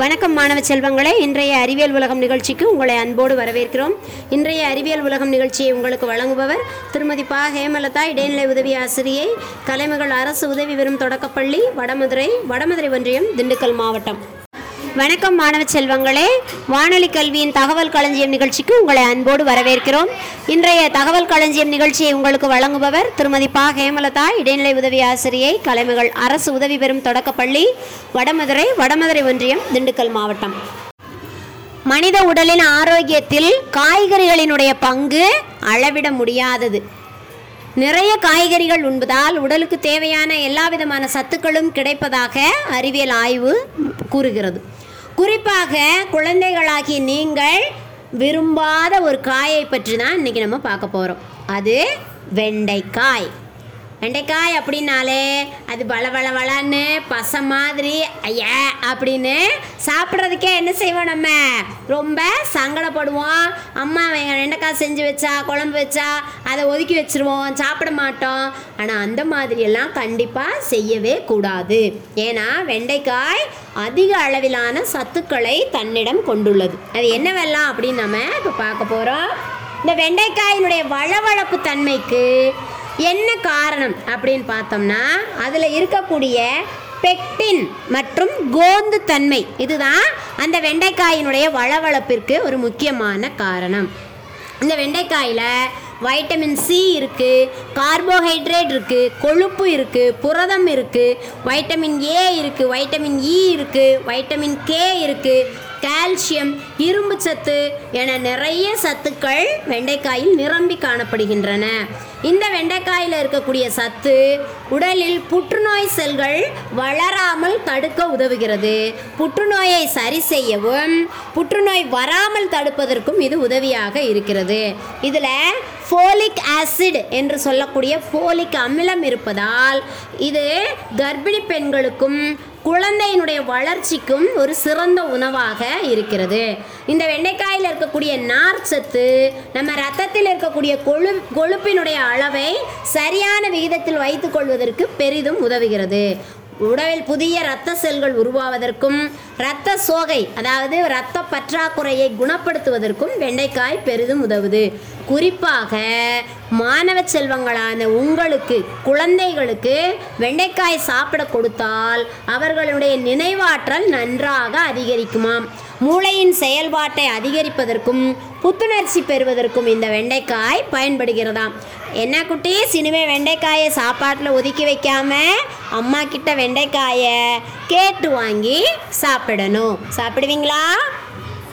வணக்கம் மாணவ செல்வங்களே. இன்றைய அறிவியல் உலகம் நிகழ்ச்சிக்கு உங்களை அன்போடு வரவேற்கிறோம். இன்றைய அறிவியல் உலகம் நிகழ்ச்சியை உங்களுக்கு வழங்குபவர் திருமதி பா. ஹேமலதா இடைநிலை உதவி ஆசிரியை கலைமகள் அரசு உதவி பெறும் தொடக்கப்பள்ளி வடமதுரை வடமதுரை ஒன்றியம் திண்டுக்கல் மாவட்டம். வணக்கம் மாணவ செல்வங்களே. வானொலி கல்வியின் தகவல் களஞ்சியம் நிகழ்ச்சிக்கு உங்களை அன்போடு வரவேற்கிறோம். இன்றைய தகவல் களஞ்சியம் நிகழ்ச்சியை உங்களுக்கு வழங்குபவர் திருமதி பா. ஹேமலதா இடைநிலை உதவி ஆசிரியை கலைமகள் அரசு உதவி பெறும் தொடக்கப்பள்ளி வடமதுரை வடமதுரை ஒன்றியம் திண்டுக்கல் மாவட்டம். மனித உடலின் ஆரோக்கியத்தில் காய்கறிகளினுடைய பங்கு அளவிட முடியாதது. நிறைய காய்கறிகள் உண்பதால் உடலுக்கு தேவையான எல்லா விதமான சத்துக்களும் கிடைப்பதாக அறிவியல் ஆய்வு கூறுகிறது. குறிப்பாக குழந்தைகளாகி நீங்கள் விரும்பாத ஒரு காயை பற்றி தான் இன்றைக்கி நம்ம பார்க்க போகிறோம் அது வெண்டைக்காய். வெண்டைக்காய் அப்படின்னாலே அது வள வள வளன்னு பசை மாதிரி ஐயா அப்படின்னு சாப்பிட்றதுக்கே என்ன செய்வோம் நம்ம? ரொம்ப சங்கடப்படுவோம். அம்மா வெண்டைக்காய் செஞ்சு வச்சா குழம்பு வச்சா அதை ஒதுக்கி வச்சிருவோம். சாப்பிட மாட்டோம். ஆனால் அந்த மாதிரியெல்லாம் கண்டிப்பாக செய்யவே கூடாது. ஏன்னா வெண்டைக்காய் அதிக அளவிலான சத்துக்களை தன்னிடம் கொண்டுள்ளது. அது என்னவெல்லாம் அப்படின்னு நம்ம இப்போ பார்க்க போகிறோம் இந்த வெண்டைக்காயினுடைய வளவளப்பு தன்மைக்கு என்ன காரணம் அப்படின்னு பார்த்தோம்னா அதில் இருக்கக்கூடிய பெக்டின் மற்றும் கோந்து தன்மை. இதுதான் அந்த வெண்டைக்காயினுடைய வளவளப்பிற்கு ஒரு முக்கியமான காரணம். இந்த வெண்டைக்காயில் வைட்டமின் சி இருக்குது கார்போஹைட்ரேட் இருக்குது கொழுப்பு இருக்குது புரதம் இருக்குது வைட்டமின் ஏ இருக்குது வைட்டமின் இ e இருக்குது வைட்டமின் கே இருக்குது கால்சியம் இரும்பு சத்து என நிறைய சத்துக்கள் வெண்டைக்காயில் நிரம்பி காணப்படுகின்றன. இந்த வெண்டைக்காயில் இருக்கக்கூடிய சத்து உடலில் புற்றுநோய் செல்கள் வளராமல் தடுக்க உதவுகிறது. புற்றுநோயை சரி செய்யவும் புற்றுநோய் வராமல் தடுப்பதற்கும் இது உதவியாக இருக்கிறது. இதில் ஃபோலிக் ஆசிட் என்று சொல்லக்கூடிய ஃபோலிக் அமிலம் இருப்பதால் இது கர்ப்பிணி பெண்களுக்கும் குழந்தையினுடைய வளர்ச்சிக்கும் ஒரு சிறந்த உணவாக இருக்கிறது. இந்த வெண்டைக்காயில் இருக்கக்கூடிய நார் சத்து நம்ம ரத்தத்தில் இருக்கக்கூடிய கொழு கொழுப்பினுடைய அளவை சரியான விகிதத்தில் வைத்துக்கொள்வதற்கு பெரிதும் உதவுகிறது. உடலில் புதிய இரத்த செல்கள் உருவாவதற்கும் இரத்த சோகை அதாவது இரத்த பற்றாக்குறையை குணப்படுத்துவதற்கும் வெண்டைக்காய் பெரிதும் உதவுது. குறிப்பாக மாணவ செல்வங்களான உங்களுக்கு குழந்தைகளுக்கு வெண்டைக்காய் சாப்பிட கொடுத்தால் அவர்களுடைய நினைவாற்றல் நன்றாக அதிகரிக்குமாம். மூளையின் செயல்பாட்டை அதிகரிப்பதற்கும் புத்துணர்ச்சி பெறுவதற்கும் இந்த வெண்டைக்காய் பயன்படுகிறதாம். என்ன குட்டி சினிமே வெண்டைக்காயை சாப்பாட்டில் ஒதுக்கி வைக்காம அம்மா கிட்ட வெண்டைக்காயை கேட்டு வாங்கி சாப்பிடணும். சாப்பிடுவீங்களா?